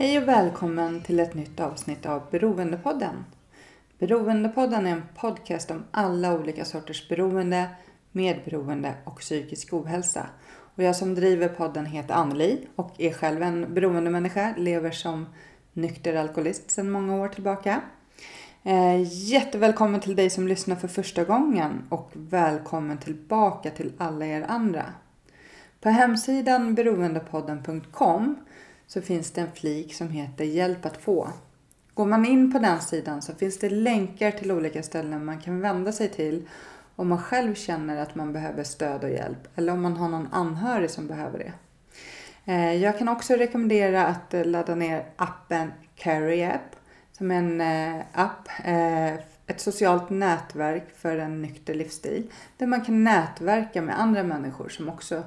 Hej och välkommen till ett nytt avsnitt av Beroendepodden. Beroendepodden är en podcast om alla olika sorters beroende, medberoende och psykisk ohälsa. Och jag som driver podden heter Anneli och är själv en beroendemänniska, lever som nykter alkoholist sedan många år tillbaka. Eh, jättevälkommen till dig som lyssnar för första gången och välkommen tillbaka till alla er andra. På hemsidan beroendepodden.com så finns det en flik som heter Hjälp att få. Går man in på den sidan så finns det länkar till olika ställen man kan vända sig till om man själv känner att man behöver stöd och hjälp eller om man har någon anhörig som behöver det. Eh, jag kan också rekommendera att eh, ladda ner appen Carry App som är en eh, app, ett socialt nätverk för en nykter livsstil där man kan nätverka med andra människor som också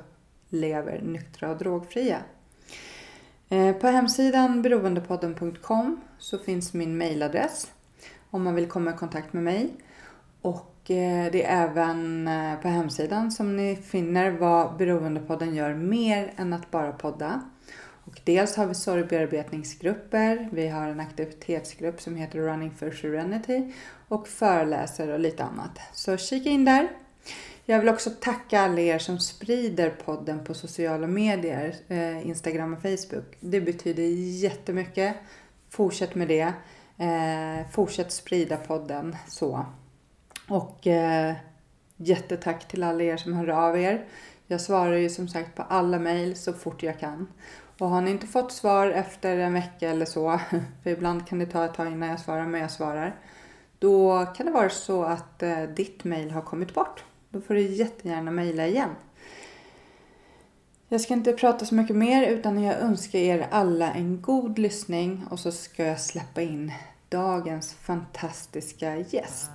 lever nyktra och drogfria. Eh, på hemsidan beroendepodden.com så finns min mailadress om man vill komma i kontakt med mig. Och eh, det är även eh, på hemsidan som ni finner vad Beroendepodden gör mer än att bara podda. Och dels har vi sorgbearbetningsgrupper, vi har en aktivitetsgrupp som heter Running for Serenity och föreläser och lite annat. Så kika in där. Jag vill också tacka alla er som sprider podden på sociala medier, eh, Instagram och Facebook. Det betyder jättemycket. Fortsätt med det. Eh, fortsätt sprida podden så. Och eh, jättetack till alla er som hör av er. Jag svarar ju som sagt på alla mejl så fort jag kan. Och har ni inte fått svar efter en vecka eller så, för ibland kan det ta ett tag innan jag svarar, men jag svarar. Då kan det vara så att eh, ditt mejl har kommit bort. Då får du jättegärna mejla igen. Jag ska inte prata så mycket mer utan jag önskar er alla en god lyssning och så ska jag släppa in dagens fantastiska gäst.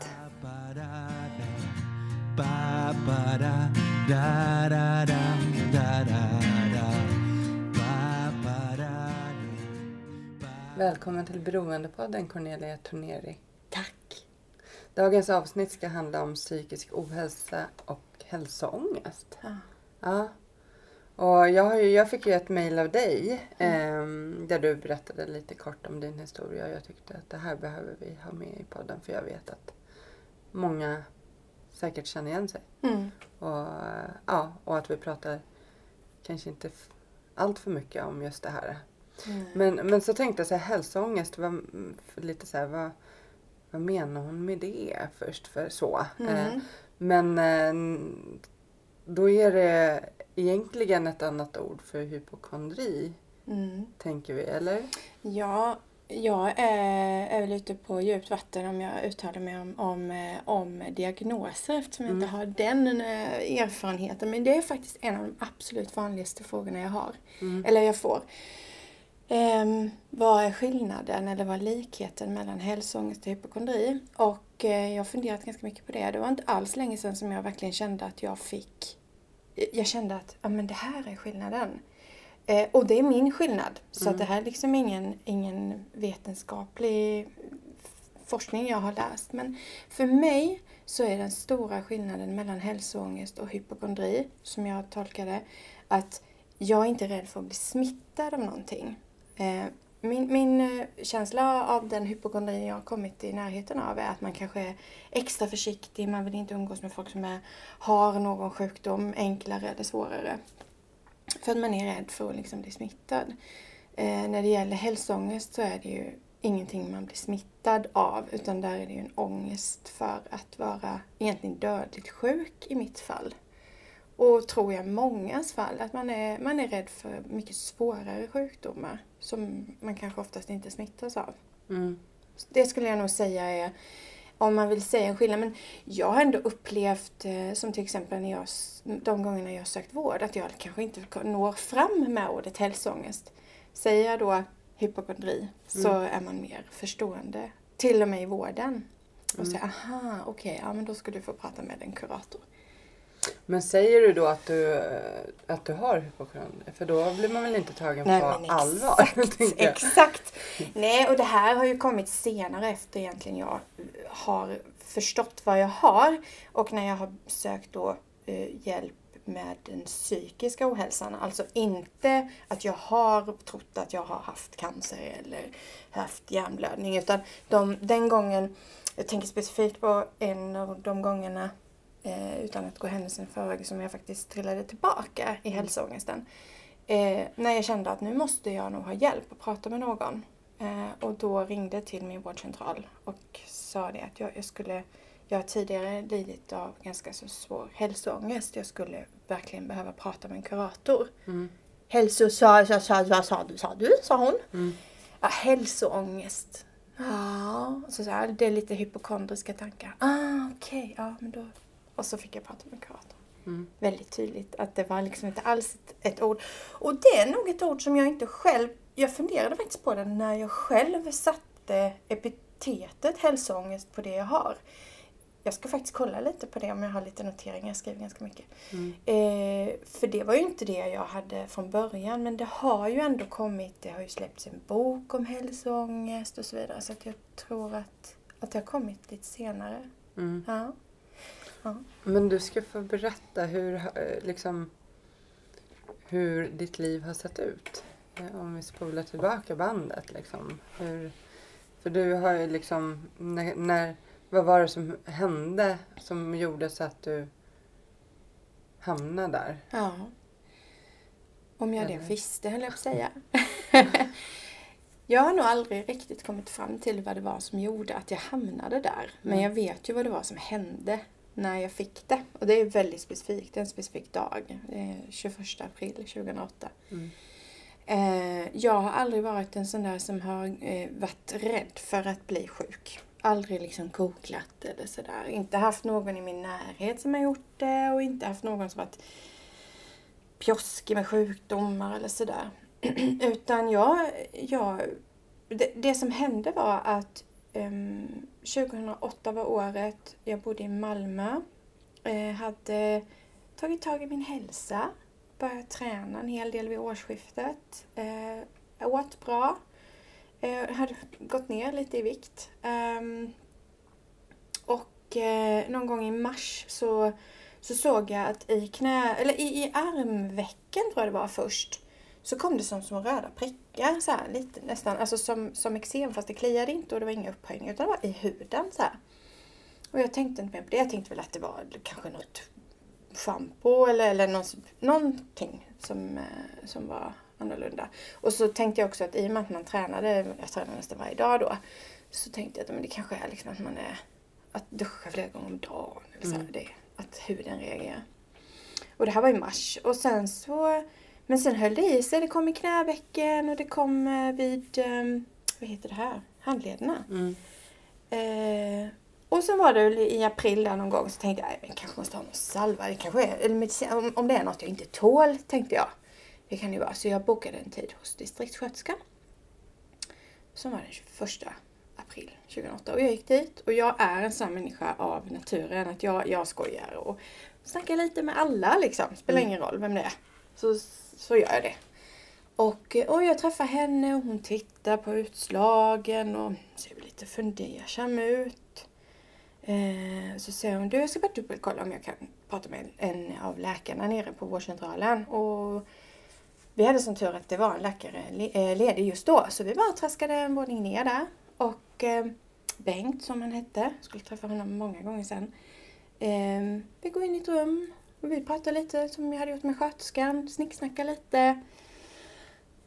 Välkommen till Beroendepodden Cornelia Torneri. Tack. Dagens avsnitt ska handla om psykisk ohälsa och hälsoångest. Ja. Ja. Och jag, ju, jag fick ju ett mejl av dig ehm, där du berättade lite kort om din historia. Och jag tyckte att det här behöver vi ha med i podden för jag vet att många säkert känner igen sig. Mm. Och, ja, och att vi pratar kanske inte allt för mycket om just det här. Mm. Men, men så tänkte jag så här, hälsoångest, vad, för lite så här, vad, vad menar hon med det först? För så. Eh, Mm. men eh, då är det egentligen ett annat ord för hypokondri, Mm. tänker vi, eller? Ja, jag är, är väl ute på djupt vatten om jag uttalar mig om, om, eh, om diagnoser eftersom jag inte har den erfarenheten. Men det är faktiskt en av de absolut vanligaste frågorna jag har. Eller jag får. Ehm, vad är skillnaden eller vad är likheten mellan hälsoångest och hypokondri? Och eh, jag har funderat ganska mycket på det. Det var inte alls länge sedan som jag verkligen kände att jag fick... Jag kände att ja, men det här är skillnaden. Eh, och det är min skillnad. Så att det här är liksom ingen, ingen vetenskaplig forskning jag har läst. Men för mig så är den stora skillnaden mellan hälsoångest och hypokondri, som jag tolkar det, att jag är inte rädd för att bli smittad av någonting. Eh, min, min eh, känsla av den hypokondri jag har kommit i närheten av är att man kanske är extra försiktig, man vill inte umgås med folk som är, har någon sjukdom, enklare eller svårare. För att man är rädd för att liksom bli smittad. Eh, när det gäller hälsoångest så är det ju ingenting man blir smittad av utan där är det ju en ångest för att vara egentligen dödligt sjuk i mitt fall. Och tror jag mångas fall, att man är, man är rädd för mycket svårare sjukdomar som man kanske oftast inte smittas av. Mm. Det skulle jag nog säga är, om man vill säga en skillnad. Men jag har ändå upplevt, eh, som till exempel när jag, de gångerna jag har sökt vård, att jag kanske inte når fram med ordet hälsoångest. Säger jag då hypokondri så är man mer förstående. Till och med i vården. Och säger, aha, okej, ja men då ska du få prata med en kurator. Men säger du då att du, att du har hypokondri? För då blir man väl inte tagen Nej, på allvar? exakt, jag. exakt. Nej, och det här har ju kommit senare efter egentligen jag har förstått vad jag har. Och när jag har sökt då eh, hjälp med den psykiska ohälsan. Alltså inte att jag har trott att jag har haft cancer eller haft hjärnblödning. Utan de, den gången, jag tänker specifikt på en av de gångerna eh, utan att gå händelsen i förväg som jag faktiskt trillade tillbaka i hälsoångesten. Eh, när jag kände att nu måste jag nog ha hjälp och prata med någon. Eh, och då ringde till min vårdcentral och sa det att jag, jag skulle jag har tidigare lidit av ganska så svår hälsoångest. Jag skulle verkligen behöva prata med en kurator. Mm. Hälso... Sa, sa, sa, vad sa du? Sa du? Sa hon. Mm. Ja, hälsoångest. Ja, så sa jag, det är lite hypokondriska tankar. Ah, okej, ja men då. Och så fick jag prata med kuratorn. Mm. Väldigt tydligt att det var liksom inte alls ett, ett ord. Och det är nog ett ord som jag inte själv, jag funderade faktiskt på det när jag själv satte epitetet hälsoångest på det jag har. Jag ska faktiskt kolla lite på det om jag har lite noteringar, jag skriver ganska mycket. Mm. Eh, för det var ju inte det jag hade från början men det har ju ändå kommit, det har ju släppts en bok om hälsoångest och så vidare så att jag tror att, att det har kommit lite senare. Mm. Ja. Ja. Men du ska få berätta hur, eh, liksom, hur ditt liv har sett ut. Eh, Om vi spolar tillbaka bandet. Liksom. Hur, för du har ju liksom, när, när, vad var det som hände som gjorde så att du hamnade där? Ja. Om jag det Eller? visste höll jag på att säga. jag har nog aldrig riktigt kommit fram till vad det var som gjorde att jag hamnade där. Men Mm. jag vet ju vad det var som hände när jag fick det. Och det är väldigt specifikt. Det är en specifik dag. Det är 21 april 2008. Mm. Eh, jag har aldrig varit en sån där som har eh, varit rädd för att bli sjuk. Aldrig liksom googlat eller sådär. Inte haft någon i min närhet som har gjort det och inte haft någon som varit pjoskig med sjukdomar eller sådär. Utan jag, jag det, det som hände var att Ehm, 2008 var året jag bodde i Malmö. Eh, hade tagit tag i min hälsa. Började träna en hel del vid årsskiftet. Eh, åt bra. Eh, hade gått ner lite i vikt. Ehm, och någon gång i mars så, så såg jag att i knä, eller i, i armvecken tror jag det var först, så kom det som små röda prickar så här, lite nästan, alltså som, som eksem fast det kliade inte och det var inga upphöjningar utan det var i huden så här. Och jag tänkte inte mer på det, jag tänkte väl att det var kanske något schampo eller, eller någon, någonting som, eh, som var annorlunda. Och så tänkte jag också att i och med att man tränade, jag tränade nästan varje dag då, så tänkte jag att men det kanske är liksom att man är, att duscha flera gånger om dagen. Eller så här, Mm. det, att huden reagerar. Och det här var i mars. Och sen så, men sen höll det i sig. Det kom i knävecken och det kom eh, vid, eh, vad heter det här, handlederna. Mm. Eh, och sen var det i april där någon gång så tänkte jag, "Nej, men jag kanske måste ha någon salva. Det kanske är, eller medicin, om, om det är något jag inte tål, tänkte jag. Det kan ju vara. Så jag bokade en tid hos distriktssköterskan. Som var den 21 april 2008. Och jag gick dit och jag är en sån människa av naturen att jag, jag skojar och snackar lite med alla liksom. Spelar ingen roll vem det är. Så, så gör jag det. Och, eh, och jag träffar henne och hon tittar på utslagen och ser lite fundersam ut. Eh, så säger hon, du jag ska bara dubbelkolla om jag kan prata med en av läkarna nere på vårdcentralen. Och vi hade som tur att det var en läkare eh, ledig just då. Så vi bara traskade en våning ner där. Och eh, Bengt som han hette, skulle träffa honom många gånger sedan. Eh, vi går in i ett rum vi pratar lite som jag hade gjort med sköterskan, snicksnackar lite.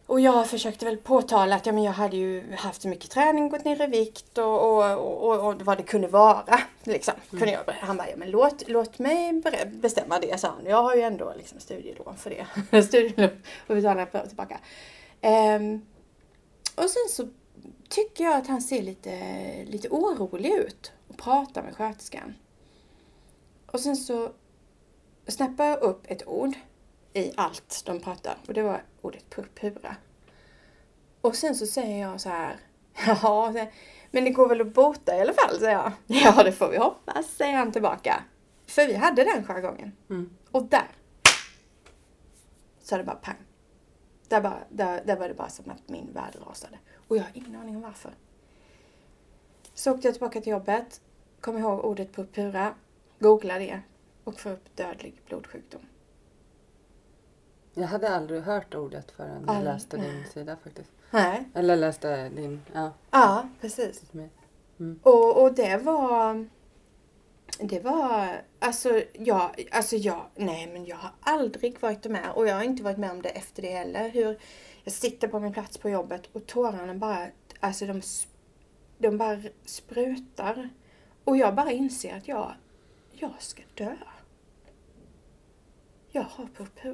Och jag försökte väl påtala att ja, men jag hade ju haft så mycket träning, gått ner i vikt och, och, och, och vad det kunde vara. Liksom. Kunde jag, han bara, ja, men låt, låt mig bestämma det, sa han. Jag har ju ändå liksom, studielån för det. studielån och betalar tillbaka. Ehm, och sen så tycker jag att han ser lite, lite orolig ut och pratar med sköterskan. Och sen så snappar jag upp ett ord i allt de pratar och det var ordet purpura. Och sen så säger jag så här, ja, men det går väl att bota i alla fall, säger jag. Ja, det får vi hoppas, säger han tillbaka. För vi hade den jargongen. Mm. Och där så det bara pang. Där, bara, där, där var det bara som att min värld rasade. Och jag har ingen aning om varför. Så åkte jag tillbaka till jobbet, kom ihåg ordet purpura, googlade det och får upp dödlig blodsjukdom. Jag hade aldrig hört ordet förrän jag läste din sida faktiskt. Nej. Eller läste din, ja. Ja, precis. med. Och, och det var... Det var... Alltså jag, alltså jag... Nej men jag har aldrig varit med och jag har inte varit med om det efter det heller. Hur jag sitter på min plats på jobbet och tårarna bara... Alltså de, de bara sprutar. Och jag bara inser att jag... Jag ska dö. Jag har,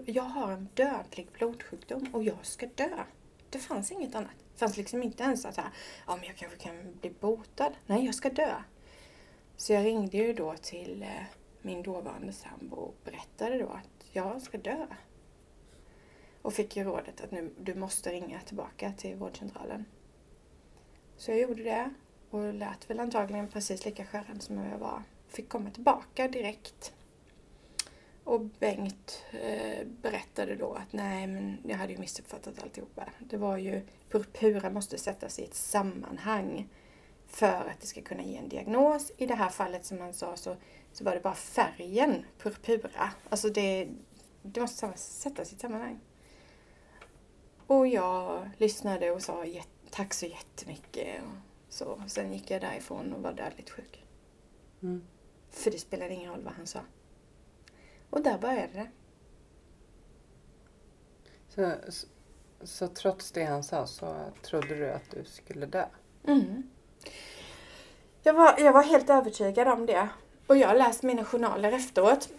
jag har en dödlig blodsjukdom och jag ska dö. Det fanns inget annat. Det fanns liksom inte ens att här, ja, men jag kanske kan bli botad. Nej, jag ska dö. Så jag ringde ju då till eh, min dåvarande sambo och berättade då att jag ska dö. Och fick ju rådet att nu, du måste ringa tillbaka till vårdcentralen. Så jag gjorde det och lät väl antagligen precis lika skärrad som jag var. Fick komma tillbaka direkt. Och Bengt eh, berättade då att nej, men jag hade ju missuppfattat alltihopa. Det var ju, purpura måste sättas i ett sammanhang för att det ska kunna ge en diagnos. I det här fallet som han sa så, så var det bara färgen purpura. Alltså det, det måste sättas i ett sammanhang. Och jag lyssnade och sa "Jät- tack så jättemycket. Och så. Sen gick jag därifrån och var dödligt sjuk. Mm. För det spelade ingen roll vad han sa. Och där började det. Så, så, så trots det han sa så trodde du att du skulle dö? Mm. Jag, var, jag var helt övertygad om det. Och jag har läst mina journaler efteråt.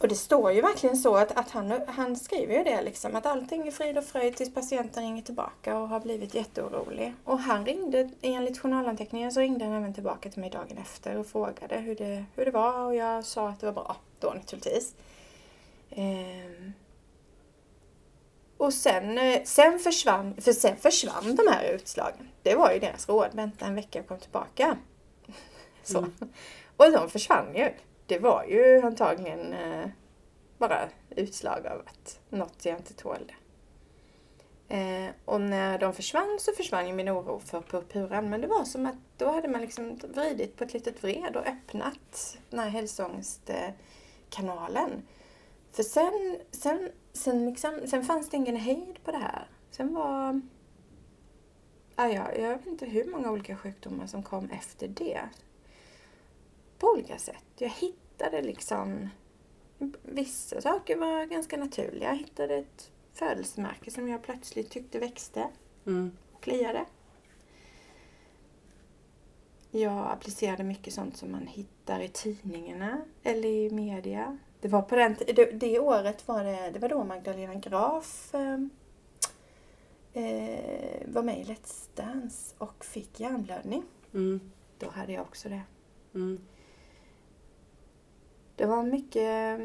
Och det står ju verkligen så att, att han, han skriver ju det liksom att allting är frid och fröjd tills patienten ringer tillbaka och har blivit jätteorolig. Och han ringde, enligt journalanteckningen så ringde han även tillbaka till mig dagen efter och frågade hur det, hur det var och jag sa att det var bra då naturligtvis. Ehm. Och sen, eh, sen försvann, för sen försvann de här utslagen. Det var ju deras råd. Vänta en vecka och kom tillbaka. Så. Och de försvann ju. Det var ju antagligen eh, bara utslag av att något jag inte tålde. Eh, och när de försvann så försvann ju min oro för purpuran. Men det var som att då hade man liksom vridit på ett litet vred och öppnat den här hälsoångestkanalen. För sen, sen, sen, liksom, sen fanns det ingen hejd på det här. Sen var... Ja, jag, jag vet inte hur många olika sjukdomar som kom efter det. På olika sätt. Jag hittade liksom... Vissa saker var ganska naturliga. Jag hittade ett födelsemärke som jag plötsligt tyckte växte Mm. och kliade. Jag applicerade mycket sånt som man hittar i tidningarna eller i media. Det var på den det, det året var det, det var då Magdalena Graf eh, eh, var med i Let's Dance och fick hjärnblödning. Mm. Då hade jag också det. Mm. Det var mycket...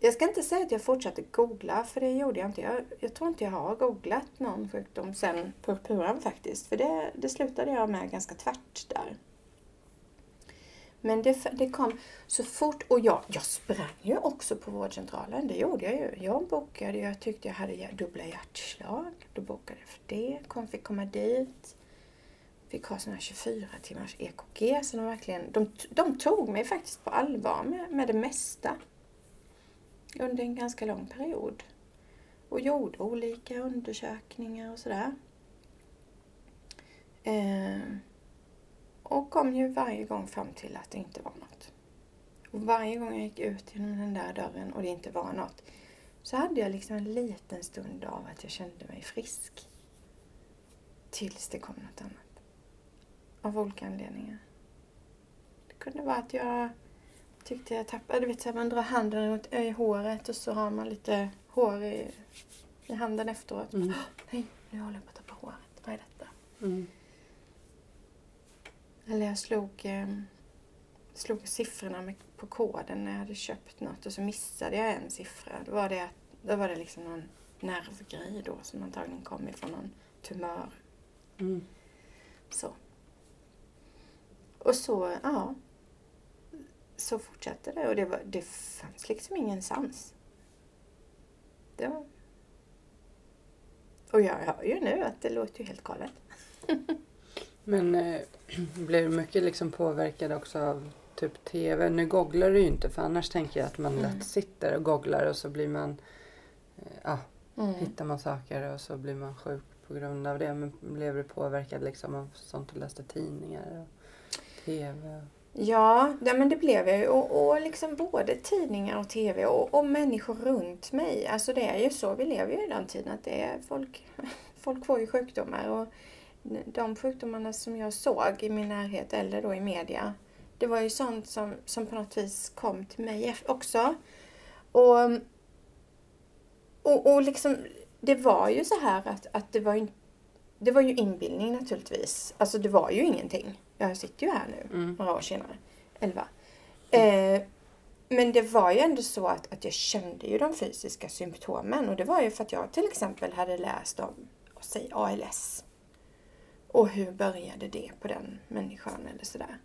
Jag ska inte säga att jag fortsatte googla, för det gjorde jag inte. Jag, jag tror inte jag har googlat någon sjukdom sen purpuran faktiskt. För det, det slutade jag med ganska tvärt där. Men det, det kom så fort. Och jag, jag sprang ju också på vårdcentralen. Det gjorde jag ju. Jag bokade, jag tyckte jag hade dubbla hjärtslag. Då bokade jag för det. Kom, fick komma dit. Fick ha sådana 24 timmars EKG. Så de, verkligen, de, de tog mig faktiskt på allvar med, med det mesta. Under en ganska lång period. Och gjorde olika undersökningar och sådär. Eh, och kom ju varje gång fram till att det inte var något. Och varje gång jag gick ut genom den där dörren och det inte var något så hade jag liksom en liten stund av att jag kände mig frisk. Tills det kom något annat. Av olika anledningar. Det kunde vara att jag tyckte jag tappade, du vet så här, man drar handen runt i håret och så har man lite hår i, i handen efteråt. Mm. Nej, nu håller jag på att tappa håret. Vad är detta? Mm. Eller jag slog, eh, slog siffrorna på koden när jag hade köpt något och så missade jag en siffra. Då var det, då var det liksom någon nervgrej då som antagligen kom ifrån någon tumör. Mm. Så. Och så, ja. Så fortsatte det och det, var, det fanns liksom ingen sans. Det var... Och jag hör ju nu att det låter ju helt galet. Men eh, blir du mycket liksom påverkad också av typ TV? Nu googlar du ju inte för annars tänker jag att man Mm. lätt sitter och googlar och så blir man eh, ja, Mm. hittar man saker och så blir man sjuk på grund av det. Men blev du påverkad liksom av sånt du läste tidningar och TV? Ja, ja men det blev jag ju. Och, och liksom både tidningar och TV och, och människor runt mig. Alltså det är ju så, vi lever ju i den tiden att det är folk, folk får ju sjukdomar. Och de sjukdomarna som jag såg i min närhet eller då i media. Det var ju sånt som, som på något vis kom till mig också. Och, och, och liksom, det var ju så här att, att det var ju det var ju inbildning naturligtvis. Alltså det var ju ingenting. Jag sitter ju här nu Mm. några år senare. Elva. Eh, men det var ju ändå så att, att jag kände ju de fysiska symptomen. Och det var ju för att jag till exempel hade läst om, säg ALS. Och hur började det på den människan eller sådär.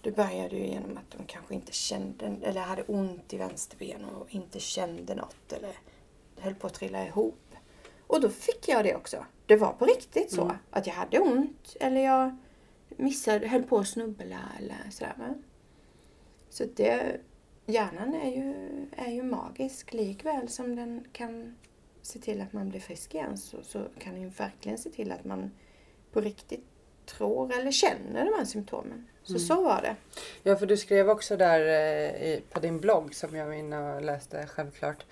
Det började ju genom att de kanske inte kände, eller hade ont i vänsterben och inte kände något eller höll på att trilla ihop. Och då fick jag det också. Det var på riktigt så. Mm. Att jag hade ont eller jag missade, höll på att snubbla eller sådär. Va? Så det, hjärnan är ju, är ju magisk. Likväl som den kan se till att man blir frisk igen så, så kan den ju verkligen se till att man på riktigt tror eller känner de här symptomen. Så Mm. så var det. Ja, för du skrev också där eh, på din blogg som jag var inne och läste självklart.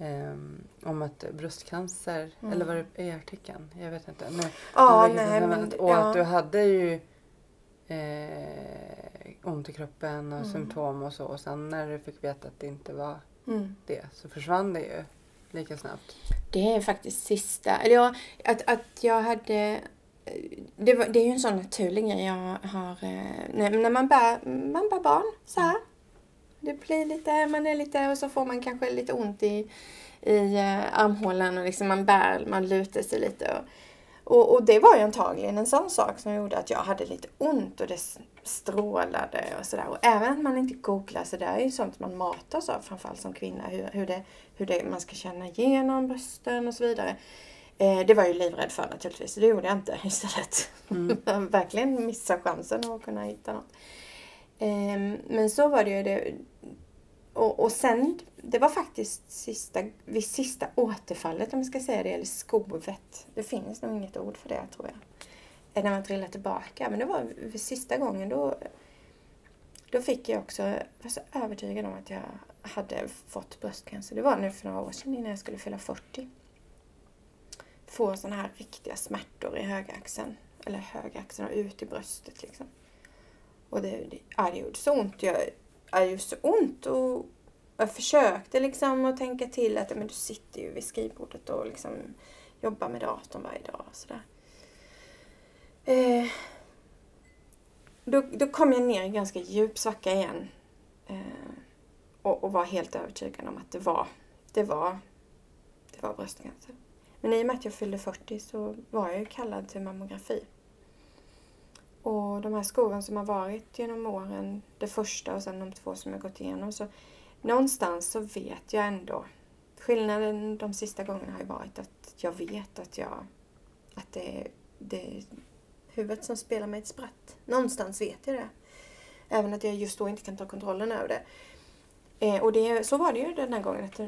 ehm, om att bröstcancer, Mm. eller var det i artikeln? Jag vet inte. Nu, Ja, nu nej men. Och ja. att du hade ju eh, ont i kroppen och Mm. symptom och så. Och sen när du fick veta att det inte var Mm. det så försvann det ju lika snabbt. Det är faktiskt sista, eller ja, att, att jag hade det, var, det är ju en sån naturlig grej jag har eh, när, när man bär, man bär barn så här. Det blir lite, man är lite och så får man kanske lite ont i, i eh, armhålan och liksom man bär, man lutar sig lite. Och, och, och det var ju antagligen en sån sak som gjorde att jag hade lite ont och det strålade och sådär. Och även att man inte googlar så där är ju sånt man matas av framförallt som kvinna. Hur, hur, det, hur det, man ska känna igenom brösten och så vidare. Eh, det var jag ju livrädd för naturligtvis. så Det gjorde jag inte istället. Jag verkligen missade chansen att kunna hitta något. Eh, men så var det ju. Det, och, och sen, det var faktiskt sista, vid sista återfallet om jag ska säga det, eller skovet. Det finns nog inget ord för det tror jag. Eh, När man trillar tillbaka. Men det var vid sista gången då, då fick jag också, jag var så övertygad om att jag hade fått bröstcancer. Det var nu för några år sedan innan jag skulle fylla 40. Få sådana här riktiga smärtor i högaxeln. Eller högaxeln och ut i bröstet liksom. Och det, det, ja, det gjorde så ont. Jag, ja, det gjorde så ont och jag försökte liksom att tänka till att men du sitter ju vid skrivbordet och liksom jobbar med datorn varje dag och sådär. Eh, då, då kom jag ner i en ganska djup svacka igen. Eh, och, och var helt övertygad om att det var, det var, det var bröstcancer. Men i och med att jag fyllde 40 så var jag ju kallad till mammografi. Och de här skoven som har varit genom åren, det första och sen de två som jag gått igenom, så någonstans så vet jag ändå. Skillnaden de sista gångerna har ju varit att jag vet att jag, att det, det är huvudet som spelar mig ett spratt. Någonstans vet jag det. Även att jag just då inte kan ta kontrollen över det. Eh, och det, så var det ju den här gången. Att,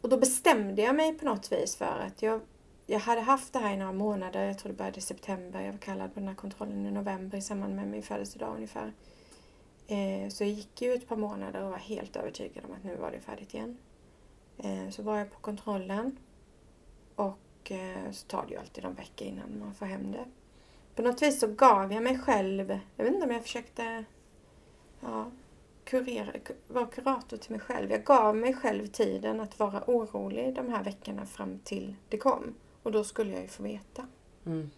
och då bestämde jag mig på något vis för att jag, jag hade haft det här i några månader. Jag tror det började i september. Jag var kallad på den här kontrollen i november i samband med min födelsedag ungefär. Eh, så jag gick ju ett par månader och var helt övertygad om att nu var det färdigt igen. Eh, så var jag på kontrollen. Och eh, så tar det ju alltid någon vecka innan man får hem det. På något vis så gav jag mig själv, jag vet inte om jag försökte ja, kurera, ku- vara kurator till mig själv. Jag gav mig själv tiden att vara orolig de här veckorna fram till det kom. Och då skulle jag ju få veta. Mm.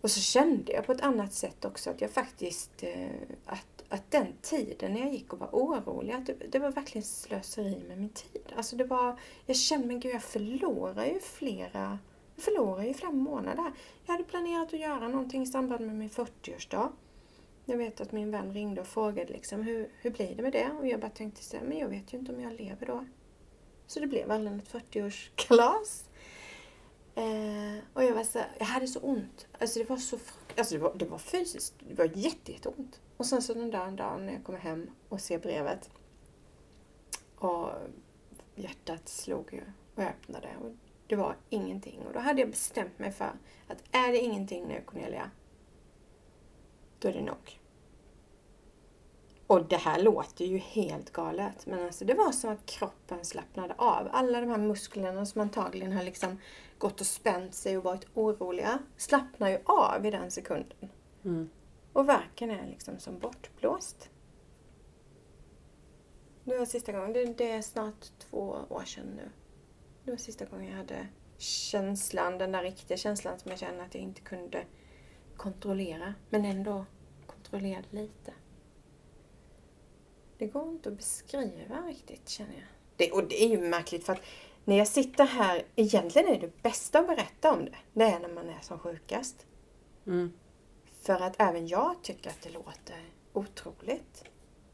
Och så kände jag på ett annat sätt också att jag faktiskt, eh, att, att den tiden när jag gick och var orolig, att det, det var verkligen slöseri med min tid. Alltså det var, jag kände, men gud jag förlorar ju flera, jag förlorar ju flera månader. Jag hade planerat att göra någonting i samband med min 40-årsdag. Jag vet att min vän ringde och frågade liksom, hur, hur blir det med det? Och jag bara tänkte så här, men jag vet ju inte om jag lever då. Så det blev aldrig något 40-årskalas. Eh, och jag var så, jag hade så ont. Alltså det var så alltså det var, det var fysiskt, det var jätte, jätteont. Och sen så den där dagen när jag kommer hem och ser brevet och hjärtat slog ju och jag öppnade och det var ingenting. Och då hade jag bestämt mig för att är det ingenting nu Cornelia, då är det nog. Och det här låter ju helt galet, men alltså det var som att kroppen slappnade av. Alla de här musklerna som antagligen har liksom gått och spänt sig och varit oroliga slappnar ju av i den sekunden. Mm. Och verken är liksom som bortblåst. Det var sista gången, det, det är snart två år sedan nu. Det var sista gången jag hade känslan, den där riktiga känslan som jag kände att jag inte kunde kontrollera. Men ändå kontrollerade lite. Det går inte att beskriva riktigt känner jag. Det, och det är ju märkligt för att när jag sitter här, egentligen är det bästa att berätta om det, det är när man är som sjukast. Mm. För att även jag tycker att det låter otroligt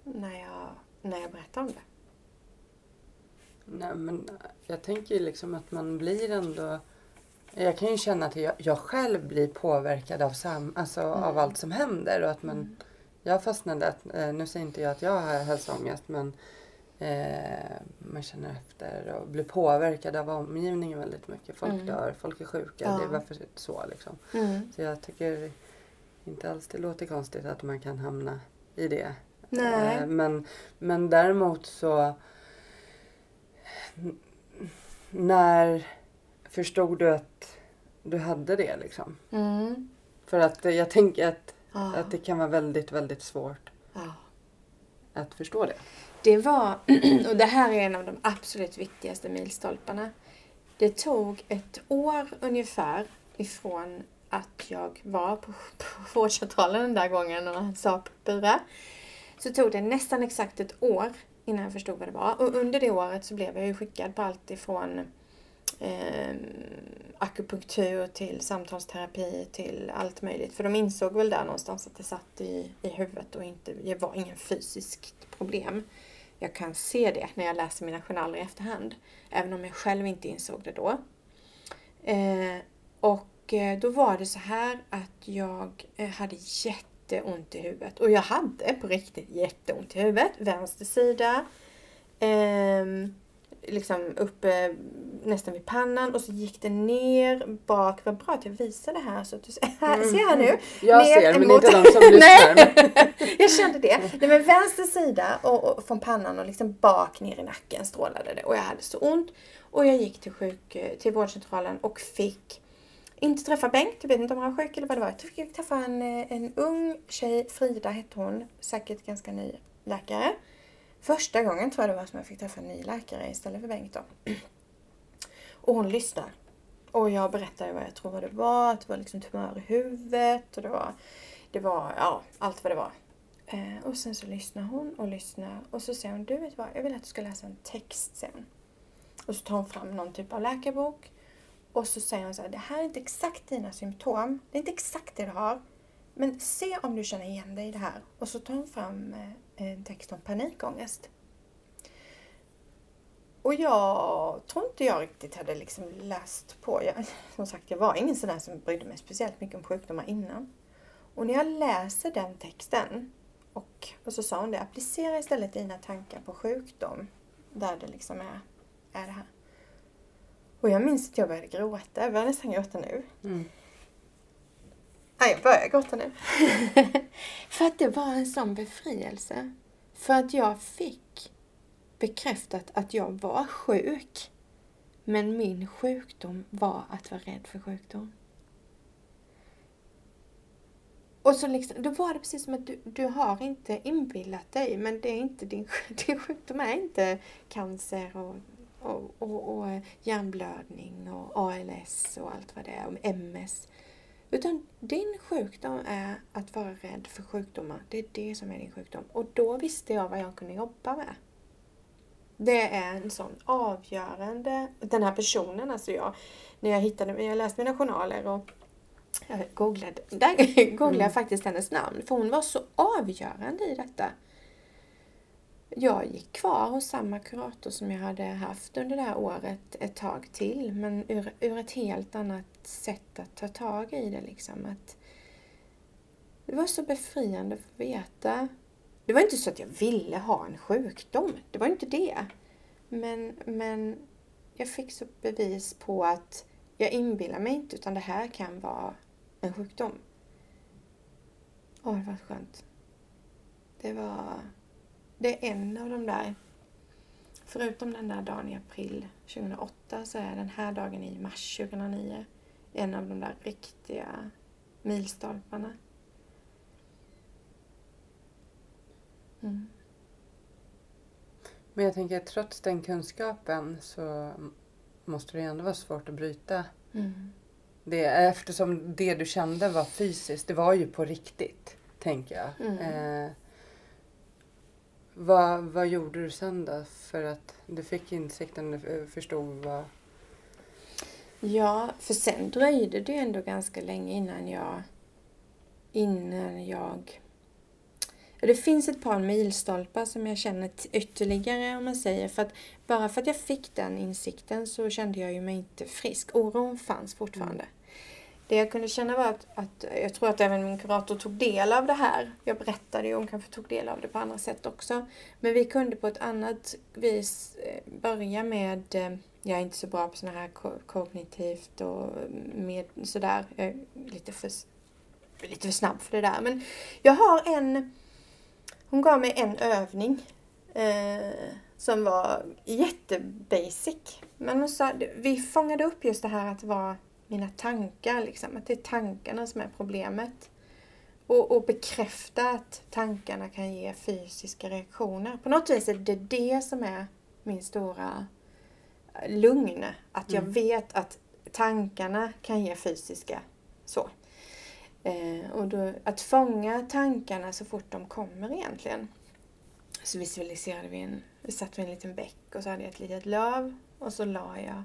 när jag, när jag berättar om det. Nej, men jag tänker ju liksom att man blir ändå... Jag kan ju känna att jag, jag själv blir påverkad av, sam, alltså, Mm. av allt som händer. Och att man, Jag fastnade, att, eh, nu säger inte jag att jag har hälsoångest men eh, man känner efter och blir påverkad av omgivningen väldigt mycket. Folk Mm. dör, folk är sjuka. Ja. Det är varför så liksom. Mm. Så jag tycker inte alls det låter konstigt att man kan hamna i det. Eh, Men, men däremot så... När förstod du att du hade det liksom? Mm. För att eh, jag tänker att, Ja. att det kan vara väldigt, väldigt svårt ja. att förstå det. Det var, och det här är en av de absolut viktigaste milstolparna. Det tog ett år ungefär ifrån att jag var på, på vårdcentralen den där gången och sa bura. Så tog det nästan exakt ett år innan jag förstod vad det var. Och under det året så blev jag ju skickad på allt ifrån eh, akupunktur till samtalsterapi till allt möjligt. För de insåg väl där någonstans att det satt i, i huvudet och inte, det var ingen fysiskt problem. Jag kan se det när jag läser mina journaler i efterhand. Även om jag själv inte insåg det då. Ehm, eh, och då var det så här att jag eh, hade jätteont i huvudet. Och jag hade på riktigt jätteont i huvudet. Vänster sida. Eh, liksom uppe nästan vid pannan och så gick det ner bak. Vad bra att jag visade det här så att du ser, här, ser här nu. Jag Ner ser men emot- inte de som lyssnar. Jag kände det. Nej, men vänster sida och, och från pannan och liksom bak ner i nacken strålade det och jag hade så ont. Och jag gick till, sjuk, till vårdcentralen och fick inte träffa Bengt, jag vet inte om han var sjuk eller vad det var. Jag fick träffa en, eh, en ung tjej, Frida hette hon, säkert ganska ny läkare. Första gången tror jag det var som jag fick träffa en ny läkare istället för Bengt då. Och hon lyssnar. Och jag berättade vad jag tror vad det var, att det var liksom tumör i huvudet och det var, det var ja, allt vad det var. Eh, och sen så lyssnar hon och lyssnar och så säger hon, du vet vad, jag vill att du ska läsa en text sen. Och så tar hon fram någon typ av läkarbok och så säger hon så här, det här är inte exakt dina symptom, det är inte exakt det du har. Men se om du känner igen dig i det här. Och så tar hon fram eh, en text om panikångest. Och jag tror inte jag riktigt hade liksom läst på. Jag, som sagt, jag var ingen sån där som brydde mig speciellt mycket om sjukdomar innan. Och när jag läser den texten och, och så sa hon det, applicera istället dina tankar på sjukdom. Där det liksom är, är det här. Och jag minns att jag började gråta. Jag börjar nästan gråta nu. Mm. Nej, jag börjar gråta nu. För att det var en sån befrielse. För att jag fick bekräftat att jag var sjuk. Men min sjukdom var att vara rädd för sjukdom. Och så liksom, då var det precis som att du, du har inte inbillat dig, men det är inte din, din sjukdom är inte cancer och, och, och, och hjärnblödning och ALS och allt vad det är, och MS. Utan din sjukdom är att vara rädd för sjukdomar. Det är det som är din sjukdom. Och då visste jag vad jag kunde jobba med. Det är en sån avgörande... Den här personen, alltså jag, när jag hittade, jag läste mina journaler och jag googlade, där googlade jag Mm. faktiskt hennes namn. För hon var så avgörande i detta. Jag gick kvar hos samma kurator som jag hade haft under det här året ett tag till. Men ur, ur ett helt annat sätt att ta tag i det liksom. Att det var så befriande att få veta. Det var inte så att jag ville ha en sjukdom. Det var inte det. Men, men jag fick så bevis på att jag inbillar mig inte utan det här kan vara en sjukdom. Åh, det var skönt. Det var... Det är en av de där... Förutom den där dagen i april 2008 så är den här dagen i mars 2009 en av de där riktiga milstolparna. Mm. Men jag tänker att trots den kunskapen så måste det ändå vara svårt att bryta Mm. det. Eftersom det du kände var fysiskt, det var ju på riktigt, tänker jag. Mm. Eh, vad, vad gjorde du sen då? För att du fick insikten, och förstod vad... Ja, för sen dröjde det ändå ganska länge innan jag... Innan jag... Det finns ett par milstolpar som jag känner ytterligare om man säger. För att bara för att jag fick den insikten så kände jag ju mig inte frisk. Oron fanns fortfarande. Det jag kunde känna var att, att jag tror att även min kurator tog del av det här. Jag berättade ju, hon kanske tog del av det på andra sätt också. Men vi kunde på ett annat vis eh, börja med, eh, jag är inte så bra på sådana här kognitivt och mm, med sådär, jag är lite för, lite för snabb för det där. Men jag har en, hon gav mig en övning eh, som var jättebasic. Men hon sa, vi fångade upp just det här att vara mina tankar, liksom. att det är tankarna som är problemet. Och, och bekräfta att tankarna kan ge fysiska reaktioner. På något vis är det det som är min stora lugn. Att jag Mm. vet att tankarna kan ge fysiska så. Eh, och då, att fånga tankarna så fort de kommer egentligen. Så visualiserade vi en, vi satt vid en liten bäck och så hade jag ett litet löv och så la jag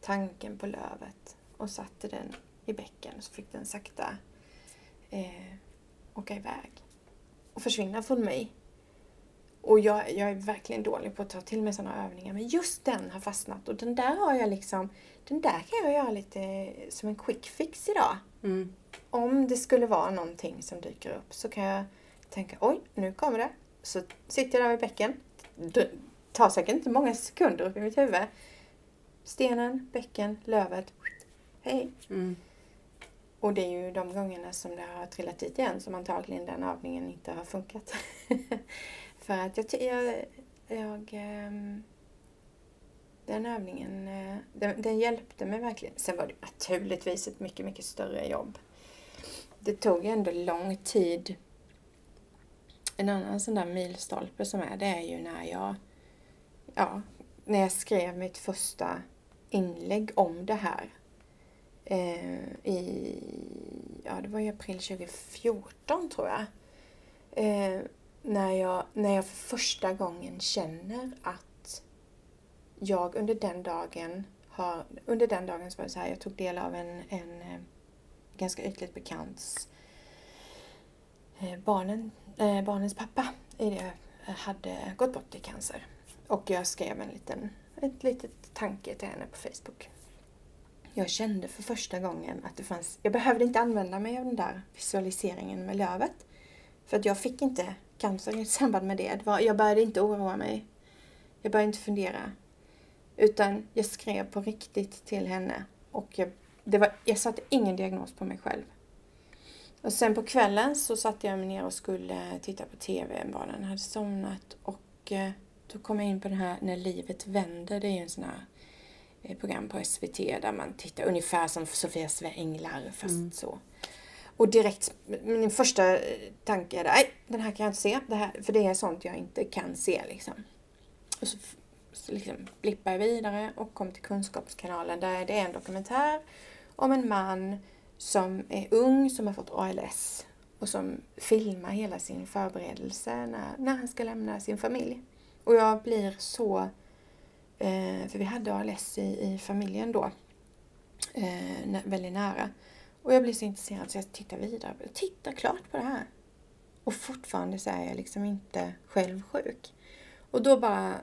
tanken på lövet och satte den i bäcken så fick den sakta eh, åka iväg och försvinna från mig. Och jag, jag är verkligen dålig på att ta till mig sådana övningar men just den har fastnat och den där har jag liksom, den där kan jag göra lite som en quick fix idag. Mm. Om det skulle vara någonting som dyker upp så kan jag tänka oj, nu kommer det. Så sitter jag där vid bäcken. Det tar säkert inte många sekunder upp i mitt huvud. Stenen, bäcken, lövet. Hej! Mm. Och det är ju de gångerna som det har trillat dit igen som antagligen den övningen inte har funkat. För att jag, jag, jag ehm, den övningen, eh, den, den hjälpte mig verkligen. Sen var det naturligtvis ett mycket, mycket större jobb. Det tog ändå lång tid. En annan sån där milstolpe som är, det är ju när jag, ja, när jag skrev mitt första inlägg om det här. Eh, I, ja det var i april 2014 tror jag. Eh, när jag. När jag för första gången känner att jag under den dagen har, under den dagen så var det så här, jag tog del av en, en eh, ganska ytligt bekants eh, barnen, eh, barnens pappa i det, hade gått bort i cancer. Och jag skrev en liten, ett litet tanke till henne på Facebook. Jag kände för första gången att det fanns, jag behövde inte använda mig av den där visualiseringen med lövet. För att jag fick inte cancer i samband med det. jag började inte oroa mig. Jag började inte fundera. Utan jag skrev på riktigt till henne. Och jag, det var, jag satte ingen diagnos på mig själv. Och sen på kvällen så satte jag mig ner och skulle titta på TV. Barnen hade somnat. Och eh, då kom jag in på den här När livet vänder. Det är ju en sån här program på SVT där man tittar ungefär som Sofias änglar fast Mm. så. Och direkt, min första tanke är nej den här kan jag inte se. Det här, för det är sånt jag inte kan se liksom. Och så, så liksom blippar jag vidare och kom till Kunskapskanalen där det är en dokumentär om en man som är ung, som har fått ALS och som filmar hela sin förberedelse när, när han ska lämna sin familj. Och jag blir så, eh, för vi hade ALS i, i familjen då, eh, väldigt nära. Och jag blir så intresserad så jag tittar vidare. Jag tittar klart på det här. Och fortfarande så är jag liksom inte själv sjuk. Och då bara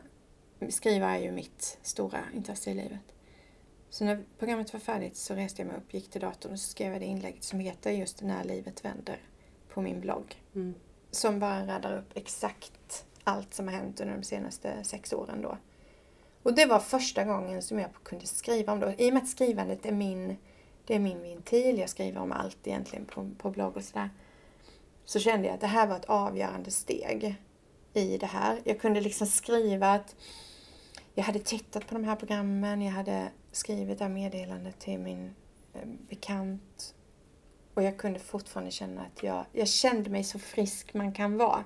skriva är ju mitt stora intresse i livet. Så när programmet var färdigt så reste jag mig upp, gick till datorn och så skrev jag det inlägget som heter just När livet vänder på min blogg. Mm. Som bara radar upp exakt allt som har hänt under de senaste sex åren då. Och det var första gången som jag kunde skriva om det. I och med att skrivandet är min, det är min ventil, jag skriver om allt egentligen på, på blogg och sådär. Så kände jag att det här var ett avgörande steg i det här. Jag kunde liksom skriva att jag hade tittat på de här programmen, jag hade skrivit det här meddelandet till min eh, bekant. Och jag kunde fortfarande känna att jag, jag kände mig så frisk man kan vara.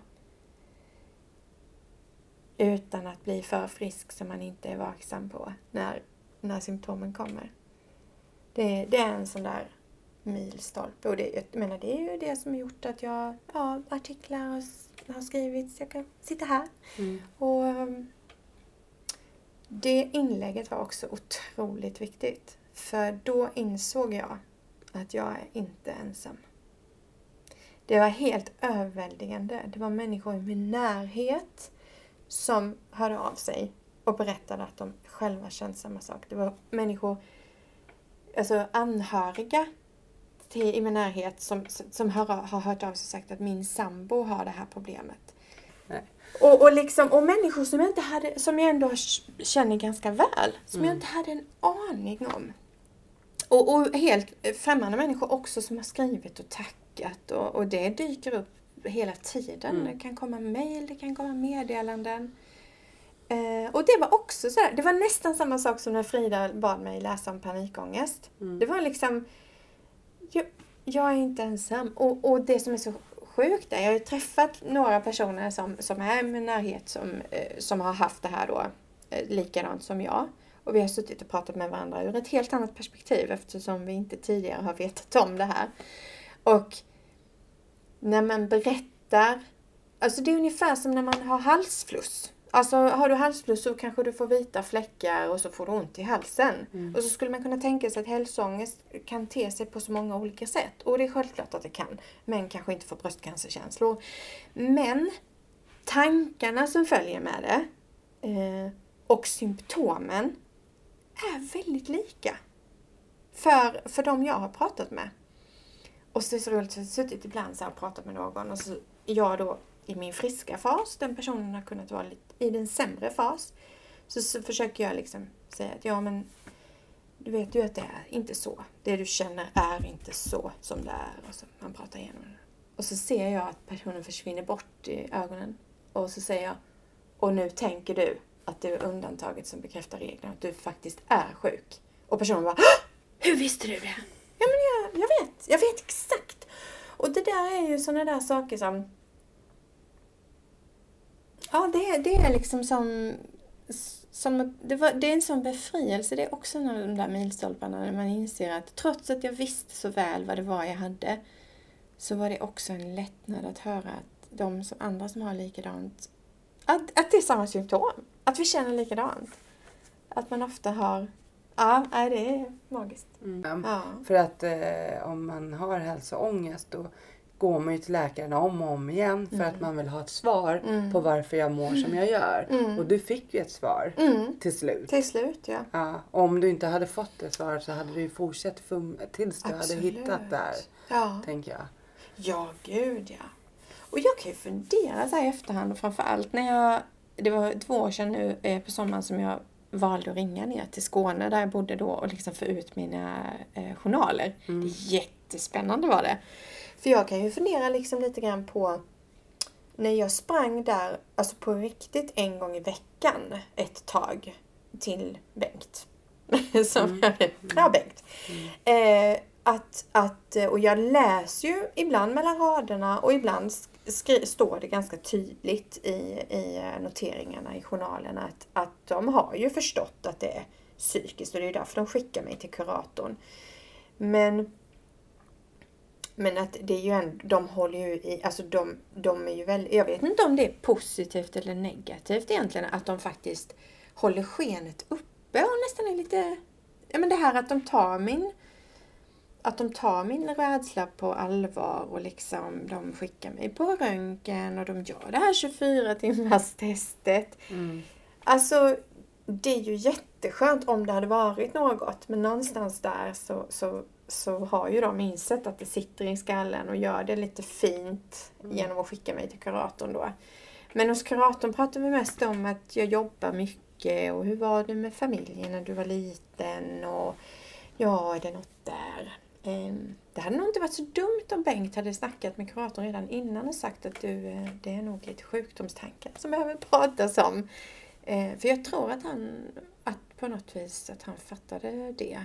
Utan att bli för frisk som man inte är vaksam på när, när symptomen kommer. Det, det är en sån där milstolpe. Och det, jag menar, det är ju det som har gjort att jag, ja, artiklar har, har skrivits. Jag kan sitta här. Mm. Och um, det inlägget var också otroligt viktigt. För då insåg jag att jag är inte ensam. Det var helt överväldigande. Det var människor i min närhet som hörde av sig och berättade att de själva känt samma sak. Det var människor, alltså anhöriga till, i min närhet som, som hör, har hört av sig och sagt att min sambo har det här problemet. Nej. Och, och, liksom, och människor som jag, inte hade, som jag ändå känner ganska väl, som jag Mm. inte hade en aning om. Och, och helt främmande människor också som har skrivit och tackat och, och det dyker upp hela tiden. Mm. Det kan komma mejl, det kan komma meddelanden. Eh, och det var också sådär, det var nästan samma sak som när Frida bad mig läsa om panikångest. Mm. Det var liksom, jag, jag är inte ensam. Och, och det som är så sjukt är, jag har ju träffat några personer som, som är i min närhet som, eh, som har haft det här då, eh, likadant som jag. Och vi har suttit och pratat med varandra ur ett helt annat perspektiv eftersom vi inte tidigare har vetat om det här. Och när man berättar, alltså det är ungefär som när man har halsfluss. Alltså har du halsfluss så kanske du får vita fläckar och så får du ont i halsen. Mm. Och så skulle man kunna tänka sig att hälsoångest kan te sig på så många olika sätt. Och det är självklart att det kan. Men kanske inte för bröstcancerkänslor. Men tankarna som följer med det eh, och symptomen är väldigt lika. För, för de jag har pratat med. Och så är det så roligt, så jag har suttit ibland så här och pratat med någon och så jag då i min friska fas, den personen har kunnat vara lite i den sämre fas. Så, så försöker jag liksom säga att ja men du vet ju att det är inte så. Det du känner är inte så som det är. Och så man pratar igenom det. Och så ser jag att personen försvinner bort i ögonen. Och så säger jag, och nu tänker du att det är undantaget som bekräftar regeln, att du faktiskt är sjuk. Och personen bara, "Hå! hur visste du det? Ja men jag, jag vet, jag vet exakt. Och det där är ju sådana där saker som Ja, det, det är liksom som... som det, var, det är en sån befrielse. Det är också en av de där milstolparna när man inser att trots att jag visste så väl vad det var jag hade så var det också en lättnad att höra att de som, andra som har likadant, att, att det är samma symptom. Att vi känner likadant. Att man ofta har... Ja, nej, det är magiskt. Mm. Ja. För att eh, om man har hälsoångest då går man ju till läkaren om och om igen för att man vill ha ett svar Mm. på varför jag mår som jag gör. Mm. Och du fick ju ett svar Mm. till slut. Till slut, ja. Ja, om du inte hade fått det svaret så hade du ju fortsatt tills du hade hittat där, Ja. tänker jag. Ja, gud ja. Och jag kan ju fundera så här i efterhand och framförallt när jag, det var två år sedan nu eh, på sommaren som jag valde att ringa ner till Skåne där jag bodde då och liksom få ut mina eh, journaler. Det är jättespännande var det. För jag kan ju fundera liksom lite grann på när jag sprang där, alltså på riktigt en gång i veckan ett tag till Bengt. Som jag, ja, Bengt. Eh, att, att, och jag läser ju ibland mellan raderna och ibland står det ganska tydligt i, i eh, noteringarna i journalerna att, att de har ju förstått att det är psykiskt och det är därför de skickar mig till kuratorn. Men Men att det är ju ändå, de håller ju i, alltså de, de är ju väldigt, jag vet inte om det är positivt eller negativt egentligen att de faktiskt håller skenet uppe och nästan är lite, ja men det här att de tar min, att de tar min rädsla på allvar och liksom de skickar mig på röntgen och de gör det här 24 timmars testet. Mm. Alltså det är ju jätteskönt om det hade varit något men någonstans där så, så, så har ju de insett att det sitter i skallen och gör det lite fint genom att skicka mig till kuratorn då. Men hos kuratorn pratar vi mest om att jag jobbar mycket och hur var det med familjen när du var liten och ja, är det något där? Ehm, Det hade nog inte varit så dumt om Bengt hade snackat med kuratorn redan innan och sagt att du, eh, det är nog lite sjukdomstankar som behöver pratas om. Eh, För jag tror att han, att på något vis att han fattade det.